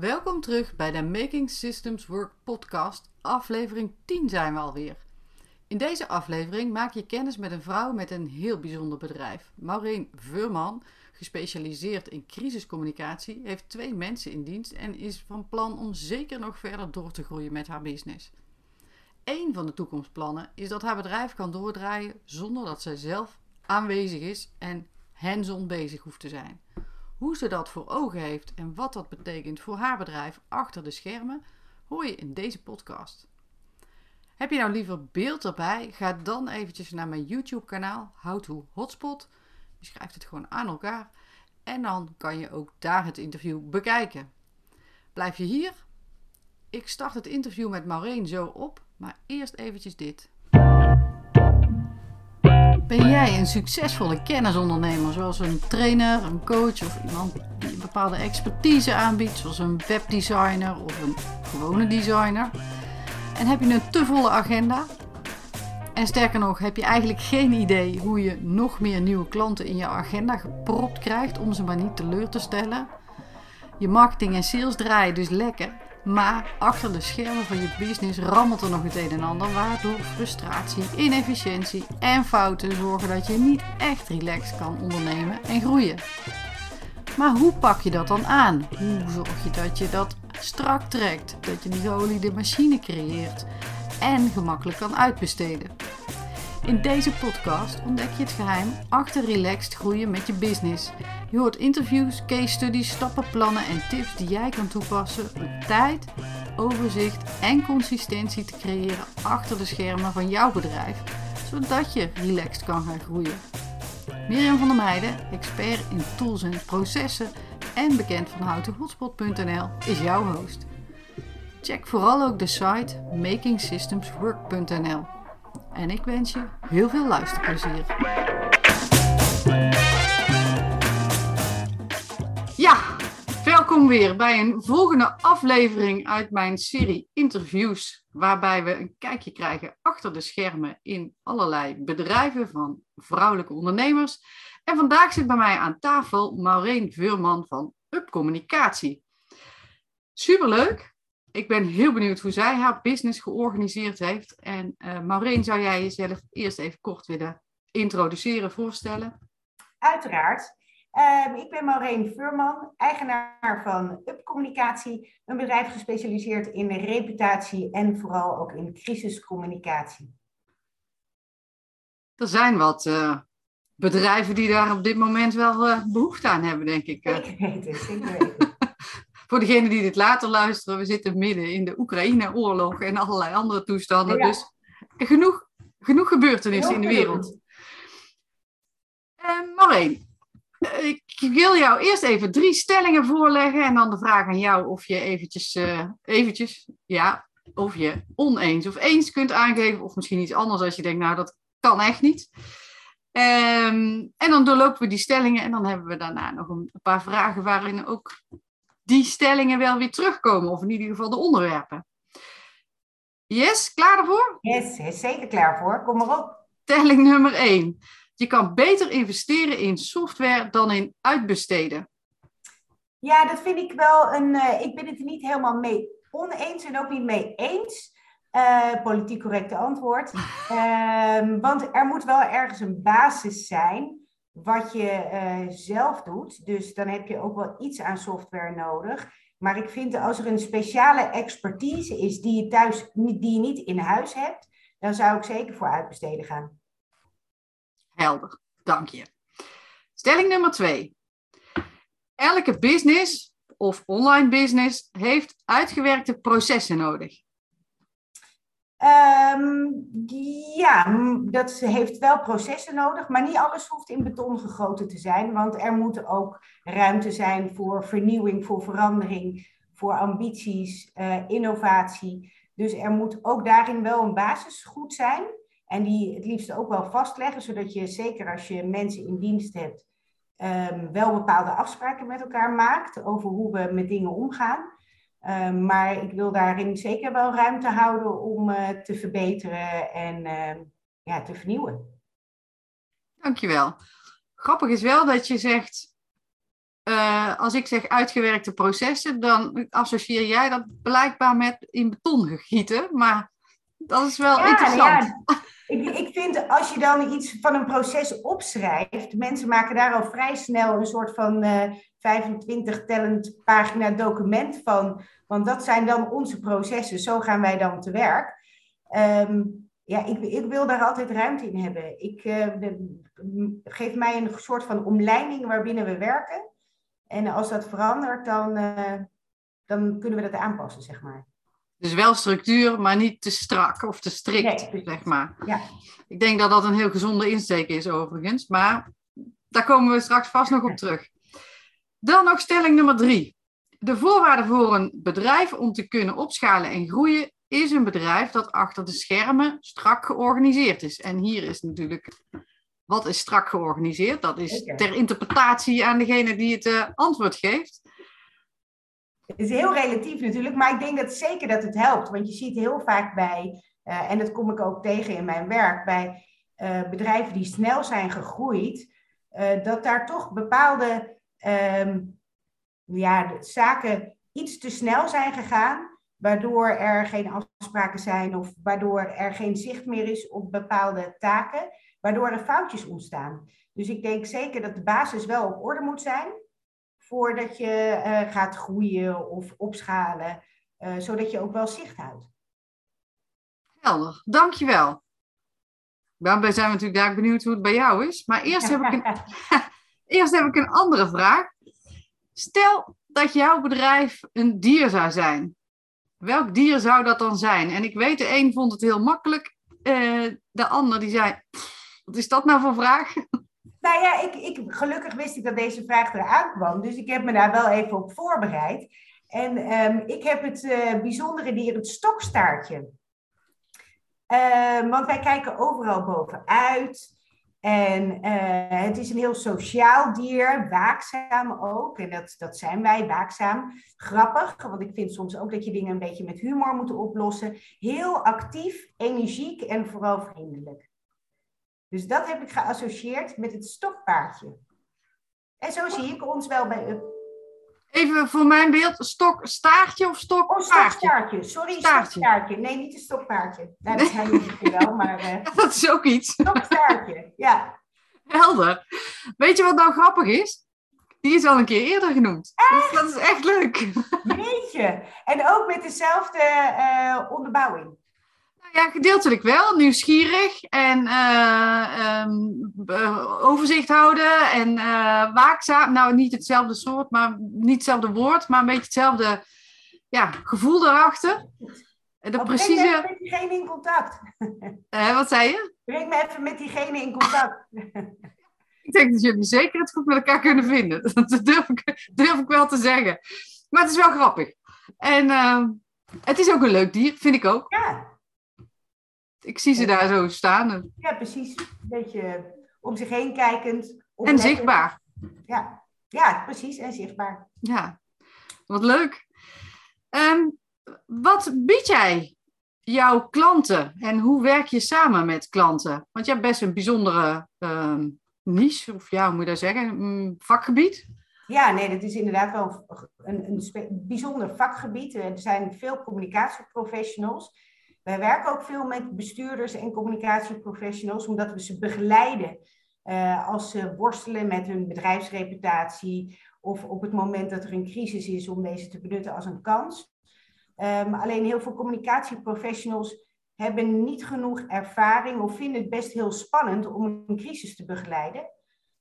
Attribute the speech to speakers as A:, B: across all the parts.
A: Welkom terug bij de Making Systems Work podcast. Aflevering 10 zijn we alweer. In deze aflevering maak je kennis met een vrouw met een heel bijzonder bedrijf. Maureen Veurman, gespecialiseerd in crisiscommunicatie, heeft twee mensen in dienst en is van plan om zeker nog verder door te groeien met haar business. Een van de toekomstplannen is dat haar bedrijf kan doordraaien zonder dat zij zelf aanwezig is en hands-on bezig hoeft te zijn. Hoe ze dat voor ogen heeft en wat dat betekent voor haar bedrijf achter de schermen, hoor je in deze podcast. Heb je nou liever beeld erbij? Ga dan eventjes naar mijn YouTube kanaal How to Hotspot. Je schrijft het gewoon aan elkaar en dan kan je ook daar het interview bekijken. Blijf je hier? Ik start het interview met Maureen zo op, maar eerst eventjes dit. Ben jij een succesvolle kennisondernemer, zoals een trainer, een coach of iemand die een bepaalde expertise aanbiedt, zoals een webdesigner of een gewone designer? En heb je een te volle agenda? En sterker nog, heb je eigenlijk geen idee hoe je nog meer nieuwe klanten in je agenda gepropt krijgt om ze maar niet teleur te stellen? Je marketing en sales draaien dus lekker, maar achter de schermen van je business rammelt er nog het een en ander, waardoor frustratie, inefficiëntie en fouten zorgen dat je niet echt relaxed kan ondernemen en groeien. Maar hoe pak je dat dan aan? Hoe zorg je dat je dat strak trekt, dat je die geoliede machine creëert en gemakkelijk kan uitbesteden? In deze podcast ontdek je het geheim achter relaxed groeien met je business. Je hoort interviews, case studies, stappenplannen en tips die jij kan toepassen om tijd, overzicht en consistentie te creëren achter de schermen van jouw bedrijf, zodat je relaxed kan gaan groeien. Mirjam van der Meijden, expert in tools en processen en bekend van houtenhotspot.nl, is jouw host. Check vooral ook de site makingsystemswork.nl. En ik wens je heel veel luisterplezier. Ja, welkom weer bij een volgende aflevering uit mijn serie interviews, waarbij we een kijkje krijgen achter de schermen in allerlei bedrijven van vrouwelijke ondernemers. En vandaag zit bij mij aan tafel Maureen Veurman van Up Communicatie. Superleuk, ik ben heel benieuwd hoe zij haar business georganiseerd heeft. En uh, Maureen, zou jij jezelf eerst even kort willen introduceren, voorstellen?
B: Uiteraard. Um, ik ben Maureen Furman, eigenaar van Up Communicatie, een bedrijf gespecialiseerd in reputatie en vooral ook in crisiscommunicatie.
A: Er zijn wat uh, bedrijven die daar op dit moment wel uh, behoefte aan hebben, denk ik.
B: Ik weet het, ik weet het.
A: Voor degenen die dit later luisteren, we zitten midden in de Oekraïne-oorlog en allerlei andere toestanden. Ja. Dus genoeg, genoeg gebeurtenissen in de wereld. Uh, ik wil jou eerst even drie stellingen voorleggen en dan de vraag aan jou of je eventjes, uh, eventjes ja, of je oneens of eens kunt aangeven, of misschien iets anders als je denkt, nou dat kan echt niet. Um, en dan doorlopen we die stellingen en dan hebben we daarna nog een paar vragen waarin ook die stellingen wel weer terugkomen, of in ieder geval de onderwerpen. Yes, klaar ervoor?
B: Yes, zeker klaar voor. Kom maar op.
A: Stelling nummer 1. Je kan beter investeren in software dan in uitbesteden.
B: Ja, dat vind ik wel een. Uh, ik ben het er niet helemaal mee oneens en ook niet mee eens. Uh, politiek correcte antwoord. uh, want er moet wel ergens een basis zijn wat je uh, zelf doet. Dus dan heb je ook wel iets aan software nodig. Maar ik vind als er een speciale expertise is die je thuis die je niet in huis hebt, dan zou ik zeker voor uitbesteden gaan.
A: Helder, dank je. Stelling nummer twee. Elke business of online business heeft uitgewerkte processen nodig.
B: Um, ja, dat heeft wel processen nodig, maar niet alles hoeft in beton gegoten te zijn, want er moet ook ruimte zijn voor vernieuwing, voor verandering, voor ambities, uh, innovatie. Dus er moet ook daarin wel een basis goed zijn en die het liefst ook wel vastleggen, zodat je zeker als je mensen in dienst hebt, um, wel bepaalde afspraken met elkaar maakt over hoe we met dingen omgaan. Uh, maar ik wil daarin zeker wel ruimte houden om uh, te verbeteren en uh, ja, te vernieuwen.
A: Dankjewel. Grappig is wel dat je zegt, eh, als ik zeg uitgewerkte processen, dan associeer jij dat blijkbaar met in beton gieten. Maar dat is wel interessant. Ja,
B: ik, ik vind als je dan iets van een proces opschrijft, mensen maken daar al vrij snel een soort van uh, 25 tellend pagina document van. Want dat zijn dan onze processen, zo gaan wij dan te werk. Ehm, ja, ik, ik, wil daar altijd ruimte in hebben. Ik, uh, de, geef mij een soort van omleiding waarbinnen we werken. En als dat verandert, dan, uh, dan kunnen we dat aanpassen, zeg maar.
A: Dus wel structuur, maar niet te strak of te strikt, zeg maar.
B: Ja.
A: Ik denk dat dat een heel gezonde insteek is, overigens. Maar daar komen we straks vast nog op terug. Dan nog stelling nummer drie. De voorwaarde voor een bedrijf om te kunnen opschalen en groeien is een bedrijf dat achter de schermen strak georganiseerd is. En hier is natuurlijk, wat is strak georganiseerd? Dat is ter interpretatie aan degene die het uh, antwoord geeft.
B: Het is heel relatief natuurlijk, maar ik denk dat zeker dat het helpt. Want je ziet heel vaak bij, uh, en dat kom ik ook tegen in mijn werk, bij uh, bedrijven die snel zijn gegroeid, dat daar toch bepaalde um, ja, zaken iets te snel zijn gegaan waardoor er geen afspraken zijn of waardoor er geen zicht meer is op bepaalde taken, waardoor er foutjes ontstaan. Dus ik denk zeker dat de basis wel op orde moet zijn voordat je uh, gaat groeien of opschalen, uh, zodat je ook wel zicht houdt.
A: Helder, dankjewel. Daarbij zijn we natuurlijk daar benieuwd hoe het bij jou is. Maar eerst heb ik een, eerst heb ik een andere vraag. Stel dat jouw bedrijf een dier zou zijn welk dier zou dat dan zijn? En ik weet, de een vond het heel makkelijk. Uh, de ander die zei, wat is dat nou voor vraag?
B: Nou ja, ik, ik, gelukkig wist ik dat deze vraag eraan kwam. Dus ik heb me daar wel even op voorbereid. En um, ik heb het uh, bijzondere dier, het stokstaartje. Uh, want wij kijken overal bovenuit. En uh, het is een heel sociaal dier, waakzaam ook. En dat, dat zijn wij, waakzaam. Grappig, want ik vind soms ook dat je dingen een beetje met humor moet oplossen. Heel actief, energiek en vooral vriendelijk. Dus dat heb ik geassocieerd met het stokpaardje. En zo zie ik ons wel bij Up.
A: Even voor mijn beeld, stokstaartje of stokpaardje?
B: Oh, stokstaartje. Sorry, stokstaartje. Nee, niet een stokpaardje. Nou, dat zijn we wel, maar... Uh...
A: dat is ook iets.
B: Stokstaartje, ja.
A: Helder. Weet je wat nou grappig is? Die is al een keer eerder genoemd. Dus dat is echt leuk.
B: je? En ook met dezelfde uh, onderbouwing
A: ja, gedeeltelijk wel. Nieuwsgierig en uh, um, overzicht houden en uh, waakzaam. Nou, niet hetzelfde soort, maar niet hetzelfde woord, maar een beetje hetzelfde ja, gevoel erachter.
B: De precieze... Breng me even met diegene in contact.
A: wat zei je?
B: Breng me even met diegene in contact.
A: ik denk dat jullie zeker het goed met elkaar kunnen vinden. Dat durf ik, durf ik wel te zeggen. Maar het is wel grappig. En ehm, het is ook een leuk dier, vind ik ook.
B: Ja.
A: Ik zie ze daar zo staan.
B: Ja, precies. Een beetje om zich heen kijkend.
A: En zichtbaar.
B: Ja. ja, precies. En zichtbaar.
A: Ja, wat leuk. Um, wat bied jij jouw klanten en hoe werk je samen met klanten? Want je hebt best een bijzondere uh, niche, of ja, hoe moet je dat zeggen, vakgebied.
B: Ja, nee, dat is inderdaad wel een, een, een bijzonder vakgebied. Er zijn veel communicatieprofessionals. Wij werken ook veel met bestuurders en communicatieprofessionals, omdat we ze begeleiden uh, als ze worstelen met hun bedrijfsreputatie of op het moment dat er een crisis is om deze te benutten als een kans. Um, alleen heel veel communicatieprofessionals hebben niet genoeg ervaring of vinden het best heel spannend om een crisis te begeleiden.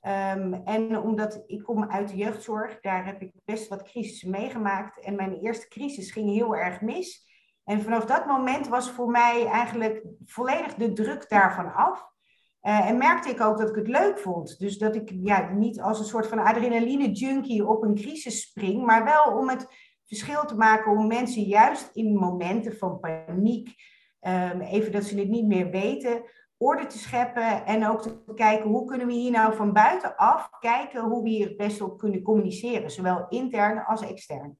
B: Um, en omdat ik kom uit de jeugdzorg, daar heb ik best wat crisissen meegemaakt. En mijn eerste crisis ging heel erg mis. En vanaf dat moment was voor mij eigenlijk volledig de druk daarvan af. Uh, en merkte ik ook dat ik het leuk vond. Dus dat ik ja, niet als een soort van adrenaline-junkie op een crisis spring, maar wel om het verschil te maken om mensen juist in momenten van paniek, um, even dat ze het niet meer weten, orde te scheppen en ook te kijken hoe kunnen we hier nou van buitenaf kijken hoe we hier het beste op kunnen communiceren, zowel intern als extern.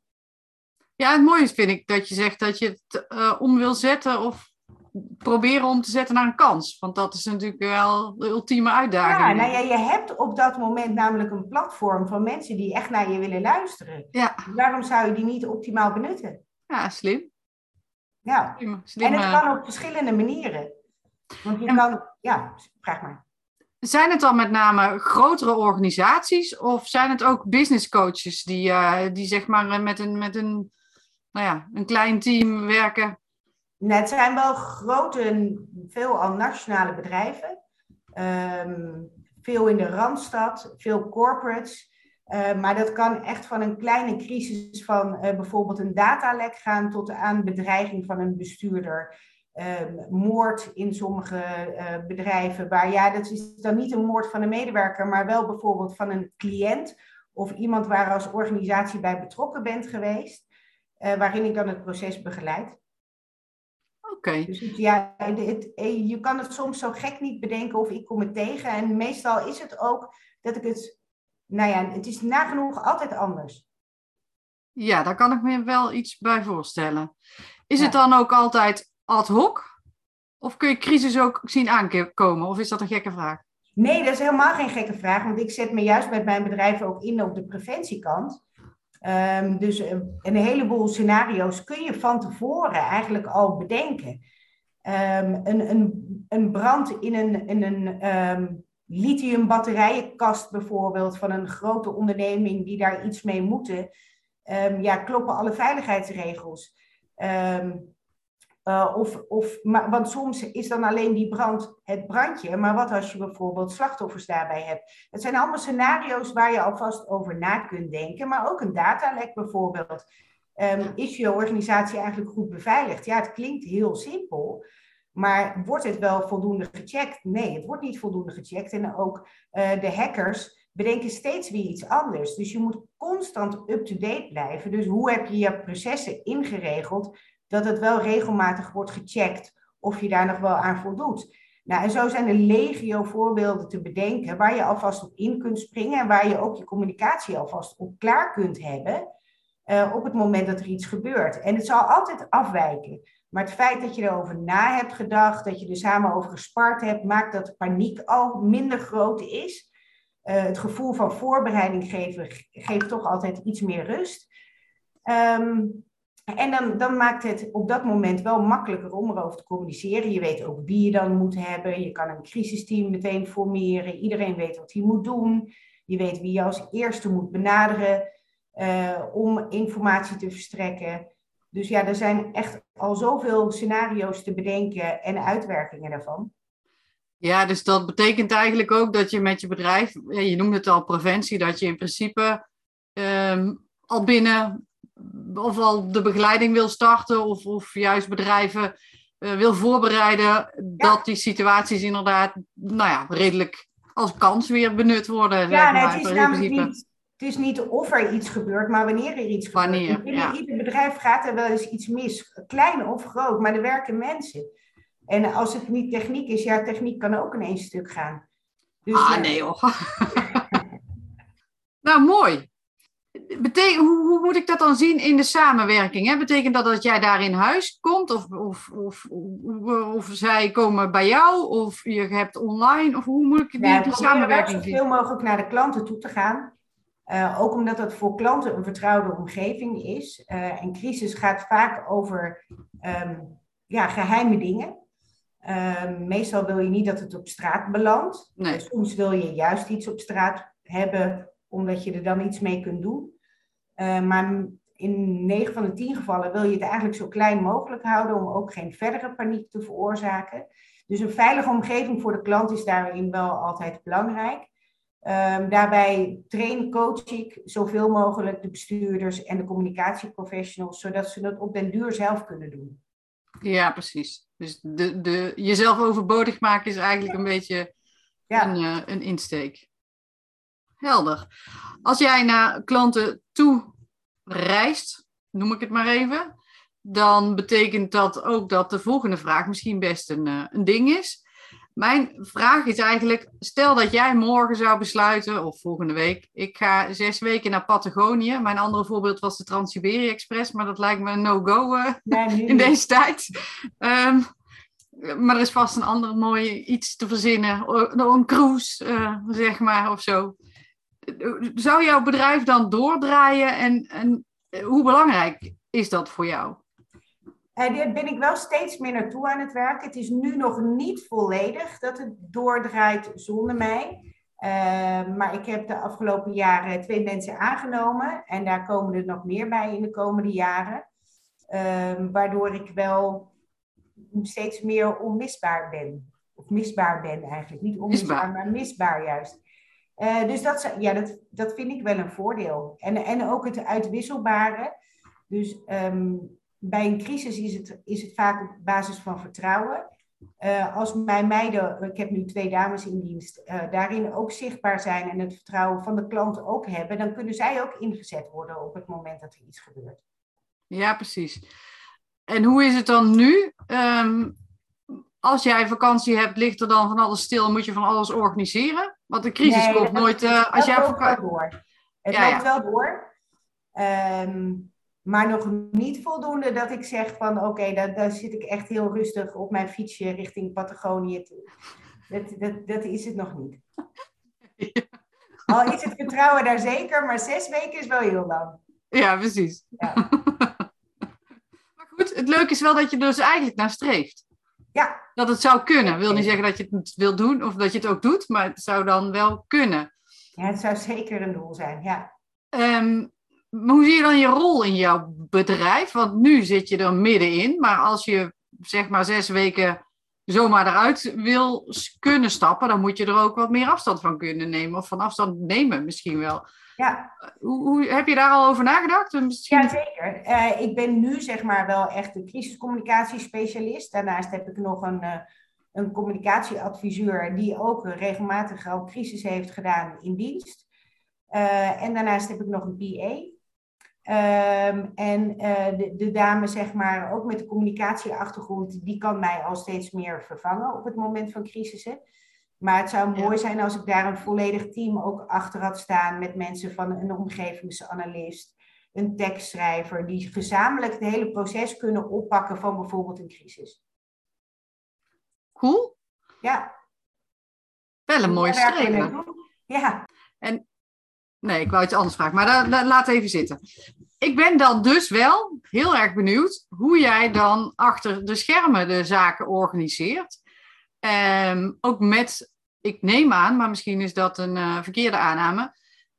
A: Ja, het mooie vind ik, dat je zegt dat je het uh, om wil zetten of proberen om te zetten naar een kans. Want dat is natuurlijk wel de ultieme uitdaging.
B: Ja, nou ja, je hebt op dat moment namelijk een platform van mensen die echt naar je willen luisteren.
A: Ja.
B: Waarom zou je die niet optimaal benutten?
A: Ja, slim.
B: Ja.
A: Slim, slim,
B: En het
A: eh.
B: kan op verschillende manieren. Want je
A: En-
B: kan, ja, vraag maar.
A: Zijn het dan met name grotere organisaties of zijn het ook business coaches die, eh, die zeg maar eh, met een, met een, nou ja, een klein team werken?
B: Nou, het zijn wel grote, veelal nationale bedrijven. Ehm, veel in de Randstad, veel corporates. Eh, maar dat kan echt van een kleine crisis van eh, bijvoorbeeld een datalek gaan tot aan bedreiging van een bestuurder. Ehm, moord in sommige eh, bedrijven, waar ja, dat is dan niet een moord van een medewerker, maar wel bijvoorbeeld van een cliënt of iemand waar als organisatie bij betrokken bent geweest, eh, waarin ik dan het proces begeleid.
A: Oké,
B: Dus het- ja, het, eh, je kan het soms zo gek niet bedenken of ik kom het tegen. En meestal is het ook dat ik het, nou ja, het is nagenoeg altijd anders.
A: ja, daar kan ik me wel iets bij voorstellen. Is
B: Ja.
A: het dan ook altijd ad hoc? Of kun je crisis ook zien aankomen? Of is dat een gekke vraag?
B: Nee, dat is helemaal geen gekke vraag, want ik zet me juist met mijn bedrijf ook in op de preventiekant. Ehm, dus een, een heleboel scenario's kun je van tevoren eigenlijk al bedenken. Ehm, een, een, een brand in een, in een ehm lithium-batterijenkast bijvoorbeeld van een grote onderneming die daar iets mee moeten. Ja, kloppen alle veiligheidsregels. Ehm, uh, of, of, maar, want soms is dan alleen die brand het brandje, maar wat als je bijvoorbeeld slachtoffers daarbij hebt? Het zijn allemaal scenario's waar je alvast over na kunt denken, maar ook een datalek bijvoorbeeld. Um, is je organisatie eigenlijk goed beveiligd? Ja, het klinkt heel simpel, maar wordt het wel voldoende gecheckt? Nee, het wordt niet voldoende gecheckt. En ook uh, de hackers bedenken steeds weer iets anders. Dus je moet constant up-to-date blijven. Dus hoe heb je je processen ingeregeld? Dat het wel regelmatig wordt gecheckt of je daar nog wel aan voldoet. Nou, en zo zijn er legio voorbeelden te bedenken waar je alvast op in kunt springen en waar je ook je communicatie alvast op klaar kunt hebben uh, op het moment dat er iets gebeurt. En het zal altijd afwijken. Maar het feit dat je erover na hebt gedacht, dat je er samen over gespart hebt, maakt dat de paniek al minder groot is. Uh, het gevoel van voorbereiding geven geeft toch altijd iets meer rust. Um, en dan, dan maakt het op dat moment wel makkelijker om erover te communiceren. Je weet ook wie je dan moet hebben. Je kan een crisisteam meteen formeren. Iedereen weet wat hij moet doen. Je weet wie je als eerste moet benaderen uh, om informatie te verstrekken. Dus ja, er zijn echt al zoveel scenario's te bedenken en uitwerkingen daarvan.
A: Ja, dus dat betekent eigenlijk ook dat je met je bedrijf, je noemde het al preventie, dat je in principe um, al binnen of al de begeleiding wil starten of, of juist bedrijven uh, wil voorbereiden ja. dat die situaties inderdaad, nou ja, redelijk als kans weer benut worden.
B: Ja,
A: zeg
B: nee,
A: maar,
B: het is namelijk niet, het is niet of er iets gebeurt, maar wanneer er iets gebeurt.
A: Wanneer,
B: Binnen
A: ja.
B: ieder bedrijf gaat er wel eens iets mis, klein of groot, maar er werken mensen. En als het niet techniek is, ja, techniek kan ook in één stuk gaan. Dus,
A: ah,
B: ja.
A: nee hoor. nou, mooi. Hoe, hoe, moet ik dat dan zien in de samenwerking? Hè? Betekent dat dat jij daar in huis komt? Of, of, of, of, zij komen bij jou? Of je hebt online? Of hoe moet ik die,
B: ja,
A: die
B: we
A: samenwerking
B: zien?
A: zien?
B: zoveel mogelijk naar de klanten toe te gaan. Uh, ook omdat dat voor klanten een vertrouwde omgeving is. Uh, en crisis gaat vaak over um, ja, geheime dingen. Uh, meestal wil je niet dat het op straat belandt.
A: Nee.
B: Soms wil je juist iets op straat hebben, omdat je er dan iets mee kunt doen. Uh, maar in 9 van de 10 gevallen wil je het eigenlijk zo klein mogelijk houden om ook geen verdere paniek te veroorzaken. Dus een veilige omgeving voor de klant is daarin wel altijd belangrijk. Um, daarbij train, coach ik zoveel mogelijk de bestuurders en de communicatieprofessionals, zodat ze dat op den duur zelf kunnen doen.
A: Ja, precies. Dus de, de, jezelf overbodig maken is eigenlijk een beetje
B: Ja.
A: een, uh, een insteek. Helder. Als jij naar klanten toe reist, noem ik het maar even, dan betekent dat ook dat de volgende vraag misschien best een, uh, een ding is. Mijn vraag is eigenlijk, stel dat jij morgen zou besluiten, of volgende week, ik ga zes weken naar Patagonië. Mijn andere voorbeeld was de Trans-Siberië Express, maar dat lijkt me een no-go uh,
B: Nee, nu
A: in deze tijd. Um, maar er is vast een ander mooi iets te verzinnen. Een cruise, uh, zeg maar, of zo. Zou jouw bedrijf dan doordraaien en, en hoe belangrijk is dat voor jou?
B: En eh, daar ben ik wel steeds meer naartoe aan het werken. Het is nu nog niet volledig dat het doordraait zonder mij. Uh, maar ik heb de afgelopen jaren twee mensen aangenomen. En daar komen er nog meer bij in de komende jaren. Uh, waardoor ik wel steeds meer onmisbaar ben. Of misbaar ben eigenlijk. Niet onmisbaar, maar misbaar juist. Uh, dus dat, ja, dat, dat vind ik wel een voordeel. En, en ook het uitwisselbare. Dus um, bij een crisis is het, is het vaak op basis van vertrouwen. Uh, als mijn meiden, ik heb nu twee dames in dienst, uh, daarin ook zichtbaar zijn en het vertrouwen van de klant ook hebben, dan kunnen zij ook ingezet worden op het moment dat er iets gebeurt.
A: Ja, precies. En hoe is het dan nu? Um, als jij vakantie hebt, ligt er dan van alles stil en moet je van alles organiseren? Want de crisis nee, komt nooit. Uh, als
B: jij wel door. Het ja, loopt ja. wel door. Um, maar nog niet voldoende dat ik zeg van oké, okay, daar, daar zit ik echt heel rustig op mijn fietsje richting Patagonië toe. Dat, dat, dat is het nog niet. Al is het vertrouwen daar zeker, maar zes weken is wel heel lang.
A: Ja, precies. Ja. maar goed, het leuke is wel dat je dus eigenlijk naar streeft.
B: Ja.
A: Dat het zou kunnen. Ik wil niet zeggen dat je het wil doen of dat je het ook doet, maar het zou dan wel kunnen.
B: Ja, het zou zeker een doel zijn, ja.
A: Um, hoe zie je dan je rol in jouw bedrijf? Want nu zit je er middenin, maar als je zeg maar zes weken zomaar eruit wil kunnen stappen, dan moet je er ook wat meer afstand van kunnen nemen. Of van afstand nemen misschien wel.
B: Ja.
A: Hoe, hoe heb je daar al over nagedacht?
B: Misschien... Ja, zeker. Uh, ik ben nu zeg maar wel echt een crisiscommunicatiespecialist. Daarnaast heb ik nog een, uh, een communicatieadviseur die ook regelmatig al crisis heeft gedaan in dienst. Uh, en daarnaast heb ik nog een PA. Um, en uh, de, de, dame, zeg maar, ook met de communicatieachtergrond, die kan mij al steeds meer vervangen op het moment van crisissen. Maar het zou mooi zijn als ik daar een volledig team ook achter had staan met mensen van een omgevingsanalist, een tekstschrijver, die gezamenlijk het hele proces kunnen oppakken van bijvoorbeeld een crisis.
A: Cool.
B: Ja.
A: Wel een mooie streven.
B: Ja.
A: En Nee, ik wou iets anders vragen, maar da, laat even zitten. Ik ben dan dus wel heel erg benieuwd hoe jij dan achter de schermen de zaken organiseert. Um, ook met, ik neem aan, maar misschien is dat een uh, verkeerde aanname,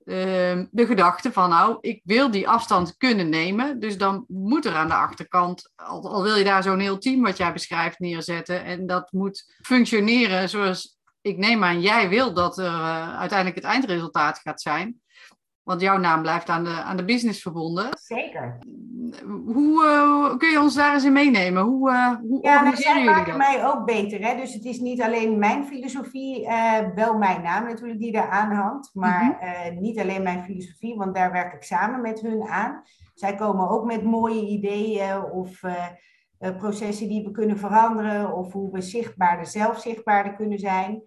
A: uh, de gedachte van nou, ik wil die afstand kunnen nemen. Dus dan moet er aan de achterkant, al, wil je daar zo'n heel team wat jij beschrijft neerzetten. En dat moet functioneren zoals ik neem aan, jij wil dat er uh, uiteindelijk het eindresultaat gaat zijn. Want jouw naam blijft aan de, aan de business verbonden.
B: Zeker.
A: Hoe uh, kun je ons daar eens in meenemen? Hoe, uh, hoe
B: ja, organiseren jullie maken mij ook beter. Hè? Dus het is niet alleen mijn filosofie, uh, wel mijn naam natuurlijk die daar aanhangt. Maar mm -hmm. niet alleen mijn filosofie, want daar werk ik samen met hun aan. Zij komen ook met mooie ideeën of processen die we kunnen veranderen. Of hoe we zichtbaarder, zelf zichtbaarder kunnen zijn.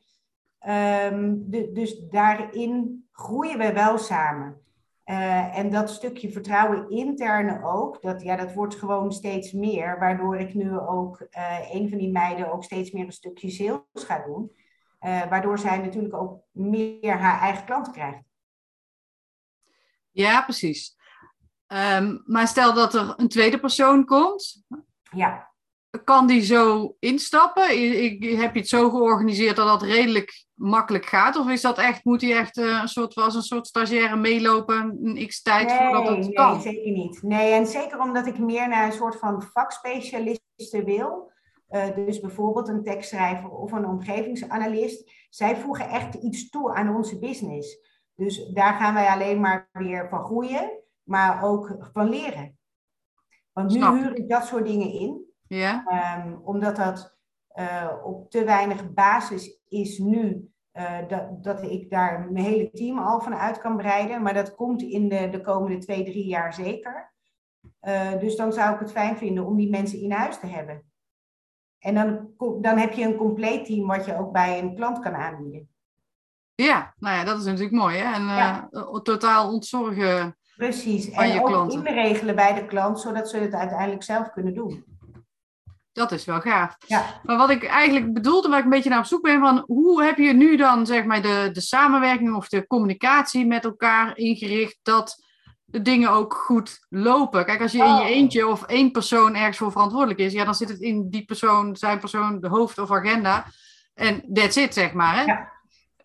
B: Um, de, dus daarin groeien we wel samen. Uh, en dat stukje vertrouwen interne ook, dat, ja, dat wordt gewoon steeds meer, waardoor ik nu ook uh, een van die meiden ook steeds meer een stukje sales ga doen. Uh, waardoor zij natuurlijk ook meer haar eigen klanten krijgt.
A: Ja, precies. Um, maar stel dat er een tweede persoon komt.
B: Ja.
A: Kan die zo instappen? Ik, heb je het zo georganiseerd dat dat redelijk makkelijk gaat? Of is dat echt, moet hij echt uh, een soort, als een soort stagiaire meelopen, een x tijd
B: nee,
A: voordat het
B: nee,
A: kan?
B: Nee, zeker niet. Nee, en zeker omdat ik meer naar een soort van vakspecialisten wil. Uh, dus bijvoorbeeld een tekstschrijver of een omgevingsanalist. Zij voegen echt iets toe aan onze business. Dus daar gaan wij alleen maar weer van groeien, maar ook van leren. Want nu huur ik dat soort dingen in.
A: Ja.
B: Um, omdat dat uh, op te weinig basis is nu uh, dat, dat ik daar mijn hele team al van uit kan breiden. Maar dat komt in de, de komende twee, drie jaar zeker. Uh, dus dan zou ik het fijn vinden om die mensen in huis te hebben. En dan, dan heb je een compleet team wat je ook bij een klant kan aanbieden.
A: Ja, nou ja, dat is natuurlijk mooi. Hè? En ja. totaal ontzorgen
B: Precies.
A: van
B: en
A: je
B: ook
A: klanten.
B: inregelen bij de klant, zodat ze het uiteindelijk zelf kunnen doen.
A: Dat is wel gaaf.
B: Ja.
A: Maar wat ik eigenlijk bedoelde, waar ik een beetje naar op zoek ben, van hoe heb je nu dan zeg maar de, de samenwerking of de communicatie met elkaar ingericht dat de dingen ook goed lopen? Kijk, als je in je
B: Oh.
A: eentje of één persoon ergens voor verantwoordelijk is, ja, dan zit het in die persoon, zijn persoon, de hoofd of agenda. En that's it, zeg maar. Hè?
B: Ja.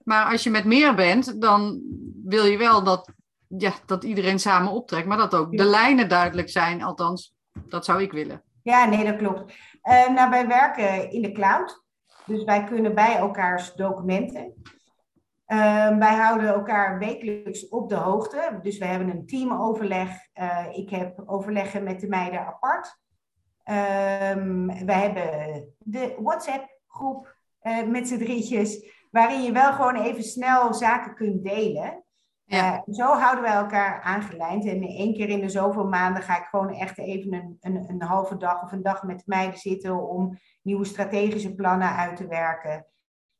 A: Maar als je met meer bent, dan wil je wel dat, ja, dat iedereen samen optrekt, maar dat ook de lijnen duidelijk zijn. Althans, dat zou ik willen.
B: Ja, nee, dat klopt. Eh, nou, wij werken in de cloud. Dus wij kunnen bij elkaars documenten. Ehm, wij houden elkaar wekelijks op de hoogte. Dus we hebben een teamoverleg. Eh, ik heb overleggen met de meiden apart. Ehm wij hebben de WhatsApp-groep eh, met z'n drietjes. Waarin je wel gewoon even snel zaken kunt delen. Eh, zo houden wij elkaar aangelijnd. En één keer in de zoveel maanden ga ik gewoon echt even een, een, een halve dag of een dag met de meiden zitten om nieuwe strategische plannen uit te werken.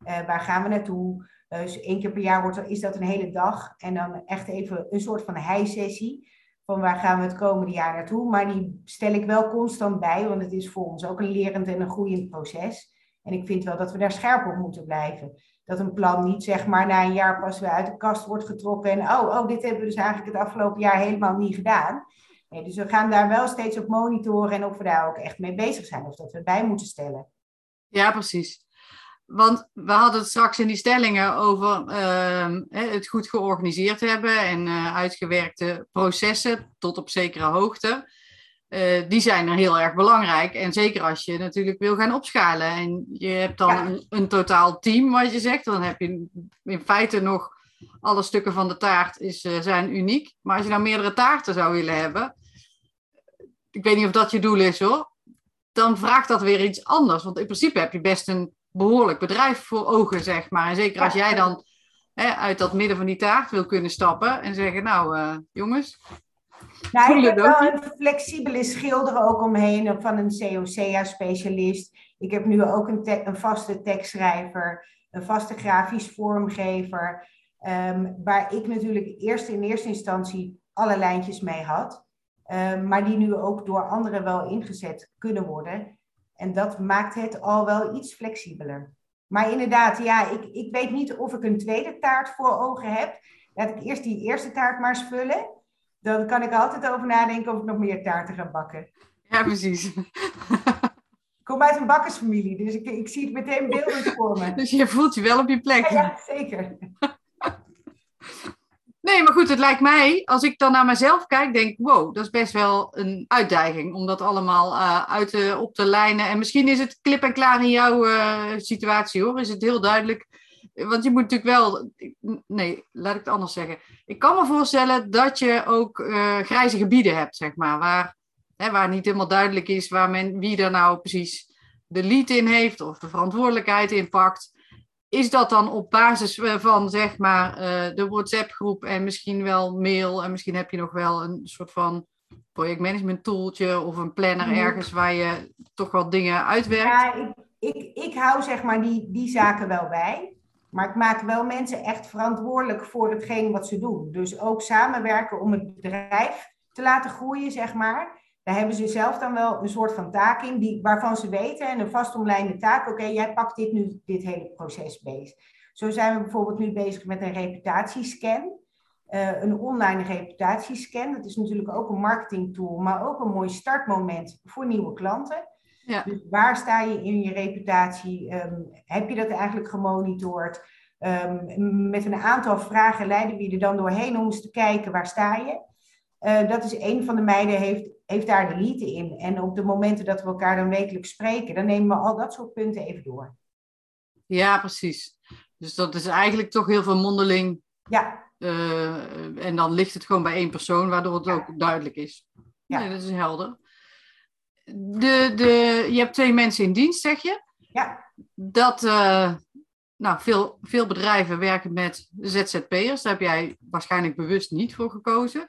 B: Eh, waar gaan we naartoe? Eh, dus één keer per jaar wordt, is dat een hele dag. En dan echt even een soort van high-sessie. Van waar gaan we het komende jaar naartoe? Maar die stel ik wel constant bij, want het is voor ons ook een lerend en een groeiend proces. En ik vind wel dat we daar scherp op moeten blijven. Dat een plan niet zeg maar na een jaar pas weer uit de kast wordt getrokken. En oh, oh dit hebben we dus eigenlijk het afgelopen jaar helemaal niet gedaan. Nee, dus we gaan daar wel steeds op monitoren en of we daar ook echt mee bezig zijn. Of dat we bij moeten stellen.
A: Ja, precies. Want we hadden het straks in die stellingen over ehm, het goed georganiseerd hebben en eh, uitgewerkte processen tot op zekere hoogte. Eh, die zijn er heel erg belangrijk. En zeker als je natuurlijk wil gaan opschalen. En je hebt dan
B: Ja.
A: een, een totaal team, wat je zegt. Dan heb je in feite nog alle stukken van de taart is, eh, zijn uniek. Maar als je nou meerdere taarten zou willen hebben. Ik weet niet of dat je doel is hoor dan vraagt dat weer iets anders. Want in principe heb je best een behoorlijk bedrijf voor ogen, zeg maar. En zeker als jij dan hè, uit dat midden van die taart wil kunnen stappen en zeggen, nou eh, jongens,
B: Nou, ik heb wel een flexibele schilder ook omheen van een COCA-specialist. Ik heb nu ook een, te- een vaste tekstschrijver, een vaste grafisch vormgever. ehm, waar ik natuurlijk eerst in eerste instantie alle lijntjes mee had. ehm, maar die nu ook door anderen wel ingezet kunnen worden. En dat maakt het al wel iets flexibeler. Maar inderdaad, ja, ik, ik weet niet of ik een tweede taart voor ogen heb. Laat ik eerst die eerste taart maar eens vullen dan kan ik altijd over nadenken of ik nog meer taarten ga bakken.
A: ja precies.
B: Ik kom uit een bakkersfamilie, dus ik, ik zie het meteen beeldend voor me.
A: Dus je voelt je wel op je plek.
B: Ja, ja, zeker.
A: Nee, maar goed, het lijkt mij, als ik dan naar mezelf kijk, denk wow, dat is best wel een uitdaging om dat allemaal eh, uit te, op te lijnen. En misschien is het klip en klaar in jouw eh, situatie hoor, is het heel duidelijk. Want je moet natuurlijk wel, nee, laat ik het anders zeggen. Ik kan me voorstellen dat je ook eh, grijze gebieden hebt, zeg maar, waar, hè, waar niet helemaal duidelijk is waar men, wie er nou precies de lead in heeft of de verantwoordelijkheid in pakt is dat dan op basis eh, van zeg maar eh, de WhatsApp-groep en misschien wel mail en misschien heb je nog wel een soort van projectmanagement tooltje of een planner
B: Mhm.
A: ergens waar je toch wel dingen uitwerkt?
B: Ja, ik, ik, ik hou zeg maar die, die zaken wel bij. Maar ik maak wel mensen echt verantwoordelijk voor hetgeen wat ze doen. Dus ook samenwerken om het bedrijf te laten groeien, zeg maar. Daar hebben ze zelf dan wel een soort van taak in, die, waarvan ze weten, en een vastomlijnde taak. Oké, jij pakt dit nu, dit hele proces bezig. Zo zijn we bijvoorbeeld nu bezig met een reputatiescan. Eh, een online reputatiescan. Dat is natuurlijk ook een marketingtool, maar ook een mooi startmoment voor nieuwe klanten.
A: Ja.
B: Dus waar sta je in je reputatie? Ehm, heb je dat eigenlijk gemonitord? Ehm, met een aantal vragen leiden we je er dan doorheen om eens te kijken waar sta je. Eh, dat is een van de meiden heeft, heeft daar de lead in. En op de momenten dat we elkaar dan wekelijks spreken, dan nemen we al dat soort punten even door.
A: Ja, precies. Dus dat is eigenlijk toch heel veel mondeling.
B: Ja,
A: eh, en dan ligt het gewoon bij één persoon, waardoor het
B: Ja.
A: ook duidelijk is.
B: Ja.
A: Nee, dat is helder. De, de, je hebt twee mensen in dienst, zeg je?
B: ja,
A: dat eh, nou, veel, veel bedrijven werken met ZZP'ers. Daar heb jij waarschijnlijk bewust niet voor gekozen.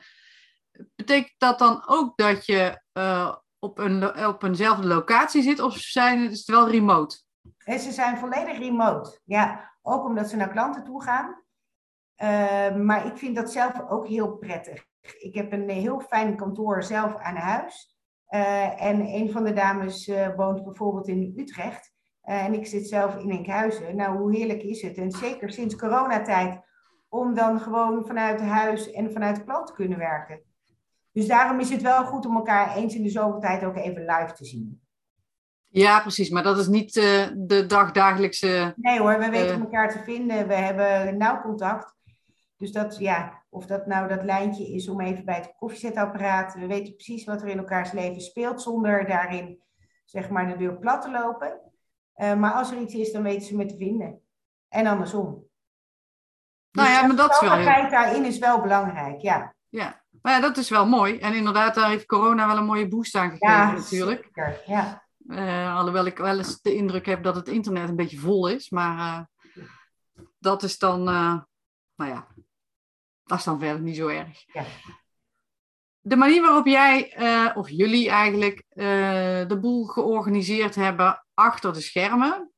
A: Betekent dat dan ook dat je eh, op, een, op eenzelfde locatie zit of zijn, het is het wel remote?
B: en ze zijn volledig remote. Ja, ook omdat ze naar klanten toe gaan. Eh, maar ik vind dat zelf ook heel prettig. Ik heb een heel fijn kantoor zelf aan huis. En een van de dames woont bijvoorbeeld in Utrecht. en ik zit zelf in Enkhuizen. Nou, hoe heerlijk is het? En zeker sinds coronatijd om dan gewoon vanuit huis en vanuit de klant te kunnen werken. Dus daarom is het wel goed om elkaar eens in de zoveel tijd ook even live te zien.
A: Ja, precies. Maar dat is niet uh, de dagdagelijkse.
B: Nee hoor, we weten uh... elkaar te vinden. We hebben nauw contact. Dus dat, ja, of dat nou dat lijntje is om even bij het koffiezetapparaat. We weten precies wat er in elkaars leven speelt, zonder daarin zeg maar de deur plat te lopen. Uh, maar als er iets is, dan weten ze me te vinden. En andersom.
A: Nou ja, maar dat is wel...
B: De daarin is wel belangrijk, ja.
A: Ja, maar ja, dat is wel mooi. En inderdaad, daar heeft corona wel een mooie boost aan gegeven ja, natuurlijk.
B: Zeker, ja.
A: Uh, alhoewel ik wel eens de indruk heb dat het internet een beetje vol is. Maar uh, dat is dan, uh, nou ja, dat is dan verder niet zo erg.
B: Ja.
A: De manier waarop jij, of jullie eigenlijk, de boel georganiseerd hebben achter de schermen.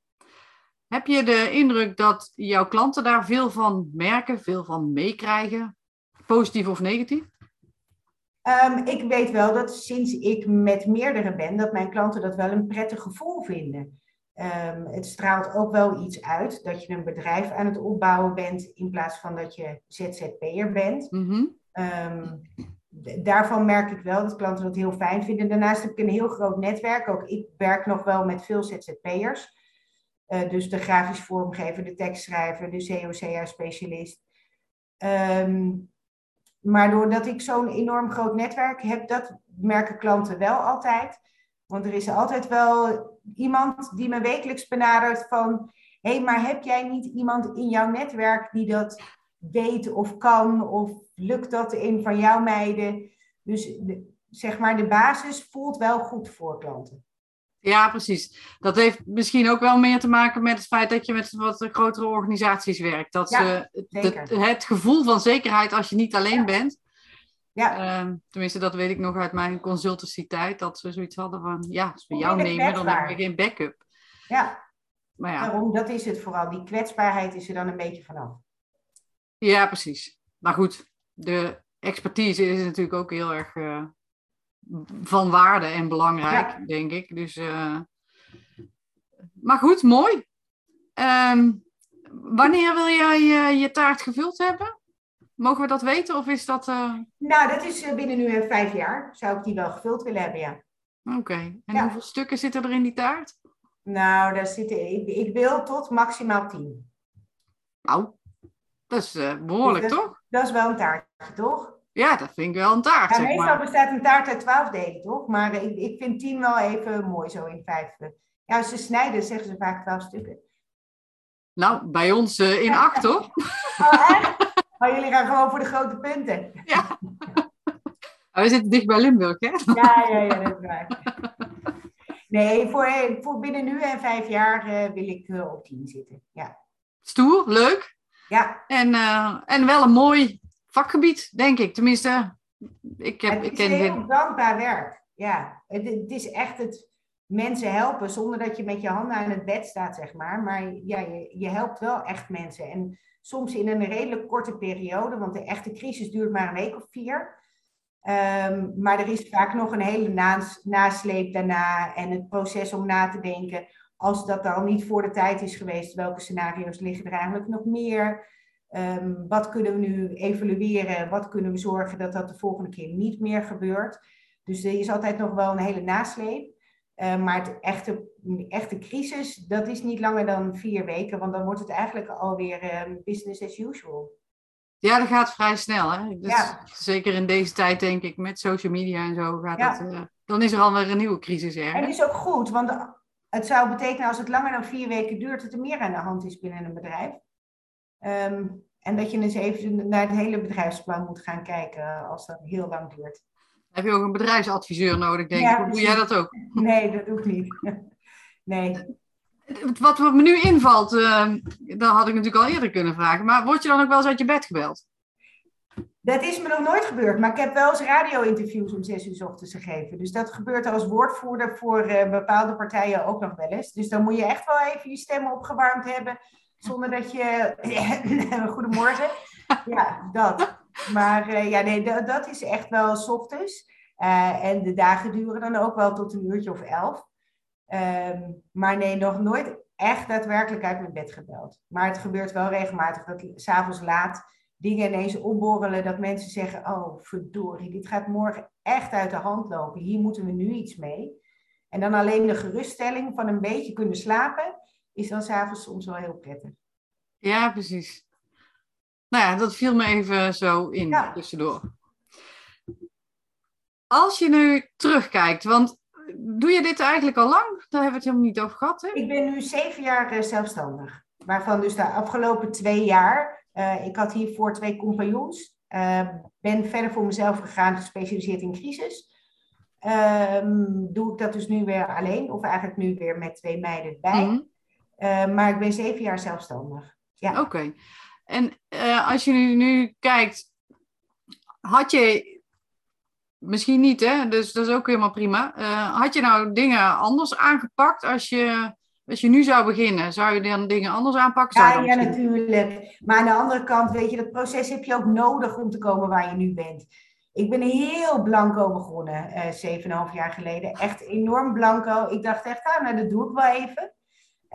A: Heb je de indruk dat jouw klanten daar veel van merken, veel van meekrijgen? Positief of negatief?
B: Um, ik weet wel dat sinds ik met meerdere ben, dat mijn klanten dat wel een prettig gevoel vinden. Um, het straalt ook wel iets uit dat je een bedrijf aan het opbouwen bent in plaats van dat je ZZP'er bent.
A: Mm -hmm.
B: um, daarvan merk ik wel dat klanten dat heel fijn vinden. Daarnaast heb ik een heel groot netwerk. Ook ik werk nog wel met veel ZZP'ers. Uh, dus de grafisch vormgever, de tekstschrijver, de COCA-specialist. Um, maar doordat ik zo'n enorm groot netwerk heb, dat merken klanten wel altijd. Want er is altijd wel iemand die me wekelijks benadert van... hé, hey, maar heb jij niet iemand in jouw netwerk die dat weet of kan? Of lukt dat een van jouw meiden? Dus zeg maar, de basis voelt wel goed voor klanten.
A: Ja, precies. Dat heeft misschien ook wel meer te maken met het feit dat je met wat grotere organisaties werkt. Dat ja, het, het, gevoel van zekerheid als je niet alleen bent.
B: Ja.
A: Uh, tenminste, dat weet ik nog uit mijn consultancy-tijd. Dat ze zoiets hadden van, ja, als we jou nemen, dan hebben we geen backup.
B: Ja,
A: maar ja.
B: Daarom, dat is het vooral. Die kwetsbaarheid is er dan een beetje vanaf.
A: Ja, precies. Maar goed, de expertise is natuurlijk ook heel erg... Uh, van waarde en belangrijk, denk ik. Dus, uh... Maar goed, mooi. Um, wanneer wil jij uh, je taart gevuld hebben? Mogen we dat weten of is dat... Uh...
B: Nou, dat is binnen nu vijf jaar. Zou ik die wel gevuld willen hebben, ja.
A: Oké. Okay. En ja. hoeveel stukken zitten er in die taart?
B: Nou, daar zitten, ik, ik wil tot maximaal tien.
A: Nou, dat is behoorlijk,
B: dat,
A: toch?
B: Dat is wel een taartje, toch?
A: Ja, dat vind ik wel een taart. Ja,
B: zeg meestal maar. bestaat een taart uit twaalf delen, toch? Maar ik, ik vind tien wel even mooi zo in vijf. Ja, als ze snijden, zeggen ze vaak twaalf stukken.
A: Nou, bij ons uh, in acht, toch?
B: Oh, echt? Jullie gaan gewoon voor de grote punten.
A: Ja. Oh, we zitten dicht bij Limburg, hè?
B: Ja, ja, ja, dat is waar. Nee, voor, voor binnen nu en vijf jaar uh, wil ik uh, op tien zitten. Ja.
A: Stoer, leuk.
B: Ja.
A: En, uh, en wel een mooi vakgebied, denk ik. Tenminste, ik, heb,
B: het
A: ik ken
B: is heel dankbaar werk. Ja, het, het, is echt het mensen helpen zonder dat je met je handen aan het bed staat, zeg maar. Maar ja, je, je helpt wel echt mensen. En soms in een redelijk korte periode, want de echte crisis duurt maar een week of vier. Um, maar er is vaak nog een hele nas, nasleep daarna en het proces om na te denken. Als dat al niet voor de tijd is geweest, welke scenario's liggen er eigenlijk nog meer? Um, wat kunnen we nu evalueren? Wat kunnen we zorgen dat dat de volgende keer niet meer gebeurt? Dus er is altijd nog wel een hele nasleep. Uh, maar het echte, echte crisis, dat is niet langer dan vier weken, want dan wordt het eigenlijk alweer um, business as usual.
A: Ja, dat gaat vrij snel. Hè? Dus ja. Zeker in deze tijd, denk ik, met social media en zo, gaat ja. dat, uh, dan is er alweer een nieuwe crisis. Ergens.
B: En dat is ook goed, want het zou betekenen als het langer dan vier weken duurt, dat er meer aan de hand is binnen een bedrijf. Um, en dat je eens even naar het hele bedrijfsplan moet gaan kijken als dat heel lang duurt.
A: Heb je ook een bedrijfsadviseur nodig, denk ik? Doe jij dat ook?
B: Nee, dat doe ik niet. Nee.
A: Wat me nu invalt, uh, dat had ik natuurlijk al eerder kunnen vragen. Maar word je dan ook wel eens uit je bed gebeld?
B: Dat is me nog nooit gebeurd, maar ik heb wel eens radio-interviews om zes uur s ochtends gegeven. Dus dat gebeurt als woordvoerder voor uh, bepaalde partijen ook nog wel eens. Dus dan moet je echt wel even je stem opgewarmd hebben zonder dat je. Goedemorgen. Ja, dat. Maar uh, ja, nee, dat, is echt wel s ochtends. en de dagen duren dan ook wel tot een uurtje of elf. Ehm, maar nee, nog nooit echt daadwerkelijk uit mijn bed gebeld. Maar het gebeurt wel regelmatig dat s'avonds laat dingen ineens opborrelen. Dat mensen zeggen, oh verdorie, dit gaat morgen echt uit de hand lopen. Hier moeten we nu iets mee. En dan alleen de geruststelling van een beetje kunnen slapen, is dan s'avonds soms wel heel prettig.
A: Ja, precies. Nou ja, dat viel me even zo in ja. tussendoor. Als je nu terugkijkt, want doe je dit eigenlijk al lang? Daar hebben we het helemaal niet over gehad. Hè?
B: Ik ben nu zeven jaar eh, zelfstandig. Waarvan dus de afgelopen twee jaar, uh, ik had hiervoor twee compagnons. Uh, ben verder voor mezelf gegaan, gespecialiseerd in crisis. Um, doe ik dat dus nu weer alleen, of eigenlijk nu weer met twee meiden erbij. Mm maar ik ben zeven jaar zelfstandig. Ja.
A: Oké. En als je nu, kijkt, had je misschien niet, hè? Dus dat is ook helemaal prima. Uh, had je nou dingen anders aangepakt als je, als je nu zou beginnen? Zou je dan dingen anders aanpakken?
B: Ja, ja, natuurlijk. Maar aan de andere kant, weet je, dat proces heb je ook nodig om te komen waar je nu bent. Ik ben heel blanco begonnen, uh, zeven en half jaar geleden. Echt enorm blanco. Ik dacht echt, ah, nou, dat doe ik wel even.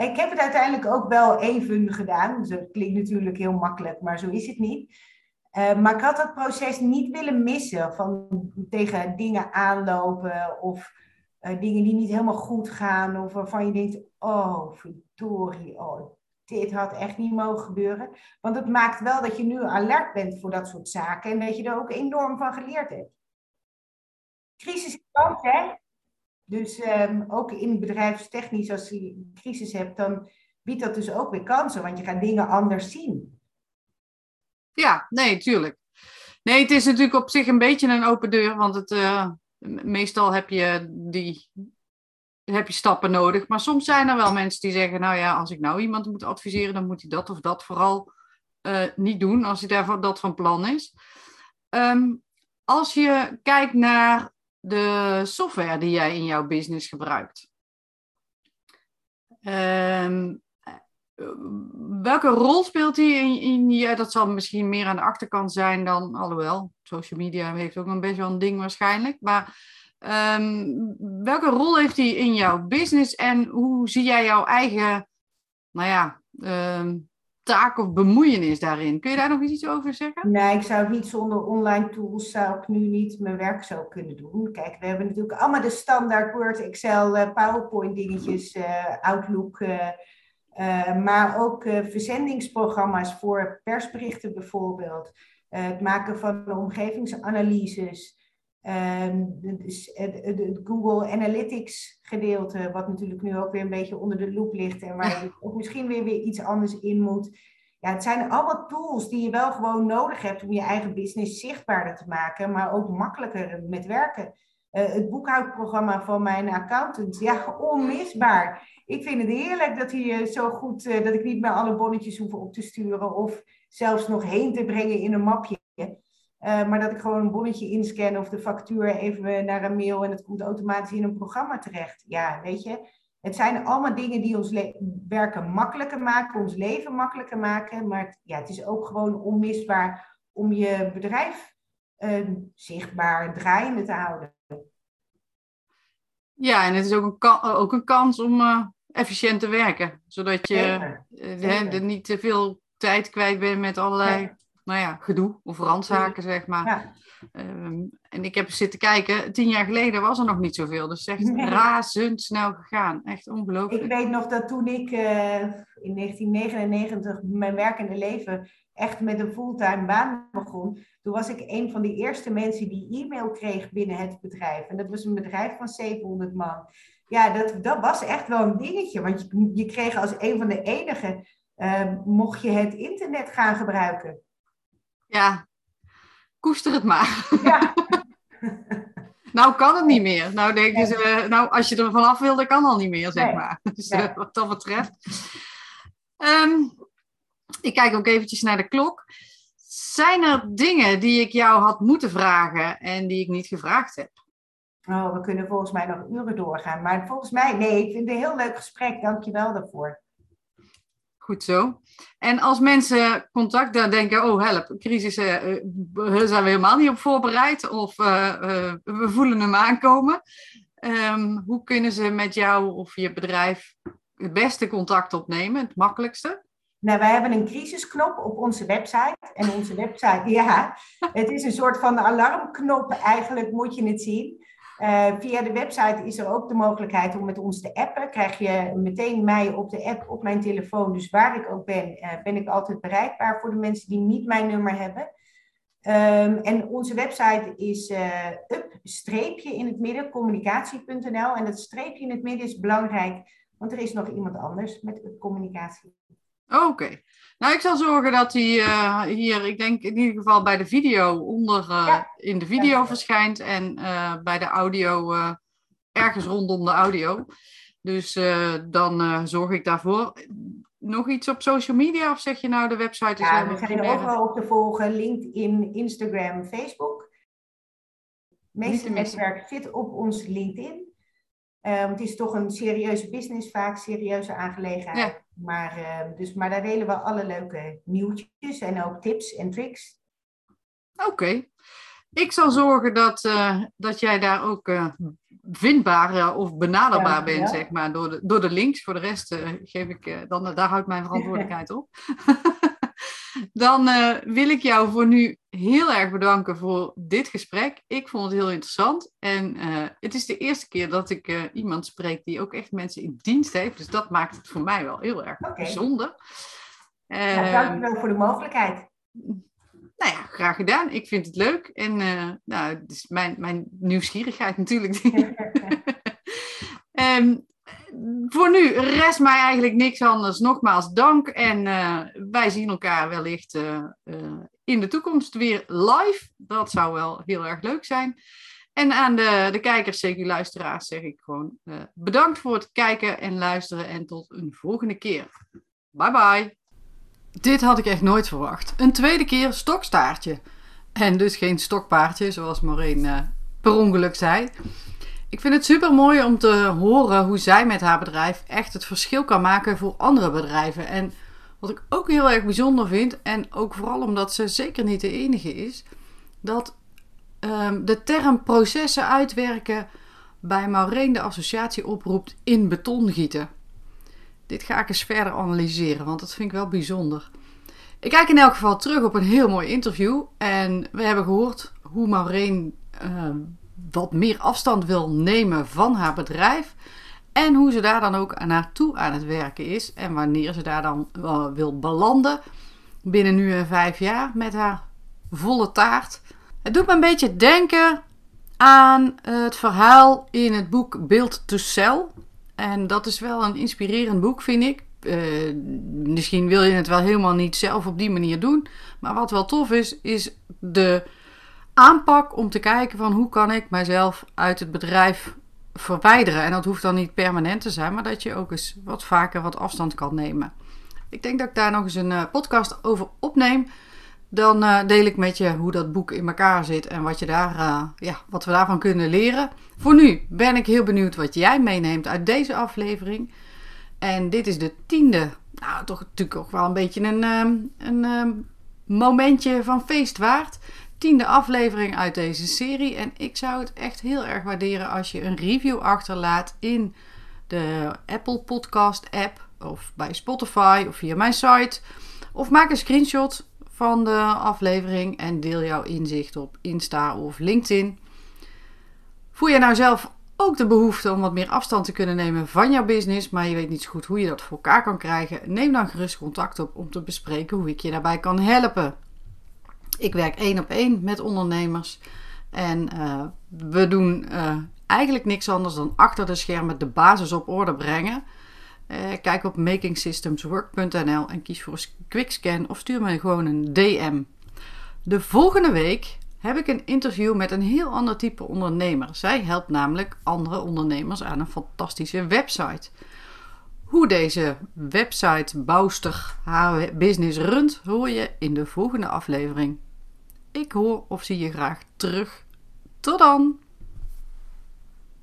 B: Ik heb het uiteindelijk ook wel even gedaan. Dus dat klinkt natuurlijk heel makkelijk, maar zo is het niet. Uh, maar ik had het proces niet willen missen van tegen dingen aanlopen of uh, dingen die niet helemaal goed gaan of waarvan je denkt, oh verdorie, oh, dit had echt niet mogen gebeuren. Want het maakt wel dat je nu alert bent voor dat soort zaken en dat je er ook enorm van geleerd hebt. Crisis is kans, hè? Dus um, ook in bedrijfstechnisch, als je een crisis hebt, dan biedt dat dus ook weer kansen, want je gaat dingen anders zien.
A: Ja, nee, tuurlijk. Nee, het is natuurlijk op zich een beetje een open deur, want het, uh, meestal heb je die heb je stappen nodig. Maar soms zijn er wel mensen die zeggen, nou ja, als ik nou iemand moet adviseren, dan moet hij dat of dat vooral uh, niet doen, als hij daarvoor dat van plan is. Um, als je kijkt naar de software die jij in jouw business gebruikt. Um, welke rol speelt die in, in ja, dat zal misschien meer aan de achterkant zijn dan, alhoewel, social media heeft ook een best wel een ding waarschijnlijk, maar um, welke rol heeft die in jouw business en hoe zie jij jouw eigen, nou ja, um, taak of bemoeienis daarin? Kun je daar nog iets over zeggen?
B: Nee, ik zou het niet zonder online tools, zou ik nu niet mijn werk zo kunnen doen. Kijk, we hebben natuurlijk allemaal de standaard Word, Excel, eh, PowerPoint dingetjes, uh, Outlook... Uh, maar ook verzendingsprogramma's voor persberichten bijvoorbeeld. Het maken van omgevingsanalyses. Ehm, het Google Analytics gedeelte, wat natuurlijk nu ook weer een beetje onder de loep ligt en waar je ook misschien weer, weer iets anders in moet. Ja, het zijn allemaal tools die je wel gewoon nodig hebt om je eigen business zichtbaarder te maken, maar ook makkelijker met werken. het boekhoudprogramma van mijn accountant, ja, onmisbaar ik vind het heerlijk dat hij zo goed, uh, dat ik niet meer alle bonnetjes hoef op te sturen of zelfs nog heen te brengen in een mapje. Uh, maar dat ik gewoon een bonnetje inscan of de factuur even naar een mail en het komt automatisch in een programma terecht. Ja, weet je, het zijn allemaal dingen die ons werken makkelijker maken, ons leven makkelijker maken. Maar het, ja, het is ook gewoon onmisbaar om je bedrijf uh, zichtbaar draaiende te houden.
A: Ja, en het is ook een, ook een kans om efficiënt te werken. Zodat je uh, niet te veel tijd kwijt bent met allerlei nou ja, gedoe of randzaken, zeg maar. Ja. Ehm, en ik heb zitten kijken, tien jaar geleden was er nog niet zoveel. Dus echt nee. razendsnel gegaan. Echt ongelooflijk.
B: Ik weet nog dat toen ik uh, in 1999 mijn werkende leven echt met een fulltime baan begon, toen was ik een van de eerste mensen die e-mail kreeg binnen het bedrijf. En dat was een bedrijf van 700 man ja, dat, dat was echt wel een dingetje. Want je, je kreeg als een van de enigen, uh, mocht je het internet gaan gebruiken.
A: Ja, koester het maar. Ja. nou kan het niet meer. Nou denken ze, nou als je er vanaf wilde, kan al niet meer, zeg nee. maar. Dus uh, wat dat betreft. Um, ik kijk ook eventjes naar de klok. Zijn er dingen die ik jou had moeten vragen en die ik niet gevraagd heb?
B: Oh, we kunnen volgens mij nog uren doorgaan. Maar volgens mij, nee, ik vind het een heel leuk gesprek. Dank je wel daarvoor.
A: Goed zo. En als mensen contact dan denken, oh help, crisis, uh, zijn we helemaal niet op voorbereid of we voelen hem aankomen. Ehm, hoe kunnen ze met jou of je bedrijf het beste contact opnemen, het makkelijkste?
B: Nou, wij hebben een crisisknop op onze website. En onze website, ja, het is een soort van alarmknop, eigenlijk moet je het zien. Uh, via de website is er ook de mogelijkheid om met ons te appen. Krijg je meteen mij op de app op mijn telefoon. Dus waar ik ook ben, uh, ben ik altijd bereikbaar voor de mensen die niet mijn nummer hebben. Um, en onze website is uh, up-streepje in het midden, communicatie.nl. En dat streepje in het midden is belangrijk, want er is nog iemand anders met communicatie.
A: Oké. Nou, ik zal zorgen dat hij uh, hier, ik denk in ieder geval bij de video onder uh, in de video ja. verschijnt en uh, bij de audio ergens rondom de audio. Dus dan zorg ik daarvoor. Nog iets op social media of zeg je nou de website is
B: Ja, we zijn overal op te volgen. LinkedIn, Instagram, Facebook. Het meeste netwerk zit op ons LinkedIn. Het is toch een serieuze business, vaak serieuze aangelegenheid. Ja. Maar, uh, dus, maar daar delen we alle leuke nieuwtjes en ook tips en tricks.
A: Oké. Okay. Ik zal zorgen dat, uh, dat jij daar ook vindbaar of benaderbaar ja, bent, ja. zeg maar, door de, door de links. Voor de rest geef ik, dan, daar houdt mijn verantwoordelijkheid op. Dan uh, wil ik jou voor nu heel erg bedanken voor dit gesprek. Ik vond het heel interessant. En uh, het is de eerste keer dat ik uh, iemand spreek die ook echt mensen in dienst heeft. Dus dat maakt het voor mij wel heel erg okay. bijzonder.
B: Ja, dankjewel voor de mogelijkheid.
A: Nou ja, graag gedaan. Ik vind het leuk. En nou, het is mijn, mijn nieuwsgierigheid natuurlijk. um, voor nu rest mij eigenlijk niks anders. Nogmaals dank. En uh, wij zien elkaar wellicht uh, uh, in de toekomst weer live. Dat zou wel heel erg leuk zijn. En aan de, de kijkers, zeker luisteraars, zeg ik gewoon bedankt voor het kijken en luisteren. En tot een volgende keer. Bye bye. Dit had ik echt nooit verwacht. Een tweede keer stokstaartje. En dus geen stokpaardje, zoals Maureen per ongeluk zei. Ik vind het super mooi om te horen hoe zij met haar bedrijf echt het verschil kan maken voor andere bedrijven. En wat ik ook heel erg bijzonder vind, en ook vooral omdat ze zeker niet de enige is, dat um, de term processen uitwerken bij Maureen de associatie oproept in beton gieten. Dit ga ik eens verder analyseren, want dat vind ik wel bijzonder. Ik kijk in elk geval terug op een heel mooi interview en we hebben gehoord hoe Maureen uh, wat meer afstand wil nemen van haar bedrijf. En hoe ze daar dan ook naartoe aan het werken is. En wanneer ze daar dan uh, wil belanden. Binnen nu en vijf jaar met haar volle taart. Het doet me een beetje denken aan het verhaal in het boek Build to Sell. En dat is wel een inspirerend boek, vind ik. Uh, misschien wil je het wel helemaal niet zelf op die manier doen. Maar wat wel tof is, is de aanpak om te kijken van hoe kan ik mijzelf uit het bedrijf verwijderen. En dat hoeft dan niet permanent te zijn, maar dat je ook eens wat vaker wat afstand kan nemen. Ik denk dat ik daar nog eens een uh, podcast over opneem. Dan uh, deel ik met je hoe dat boek in elkaar zit en wat, je daar, uh, ja, wat we daarvan kunnen leren. Voor nu ben ik heel benieuwd wat jij meeneemt uit deze aflevering. En dit is de tiende. Nou, toch natuurlijk ook wel een beetje een, een momentje van feest waard tiende aflevering uit deze serie. En ik zou het echt heel erg waarderen als je een review achterlaat in de Apple Podcast app of bij Spotify of via mijn site. Of maak een screenshot van de aflevering en deel jouw inzicht op Insta of LinkedIn. Voel je nou zelf ook de behoefte om wat meer afstand te kunnen nemen van jouw business, maar je weet niet zo goed hoe je dat voor elkaar kan krijgen? Neem dan gerust contact op om te bespreken hoe ik je daarbij kan helpen. Ik werk één op één met ondernemers. En uh, we doen uh, eigenlijk niks anders dan achter de schermen de basis op orde brengen. Uh, kijk op makingsystemswork.nl en kies voor quickscan of stuur me gewoon een DM. De volgende week heb ik een interview met een heel ander type ondernemer. Zij helpt namelijk andere ondernemers aan een fantastische website. Hoe deze websitebouwster haar business runt, hoor je in de volgende aflevering. Ik hoor of zie je graag terug. Tot dan!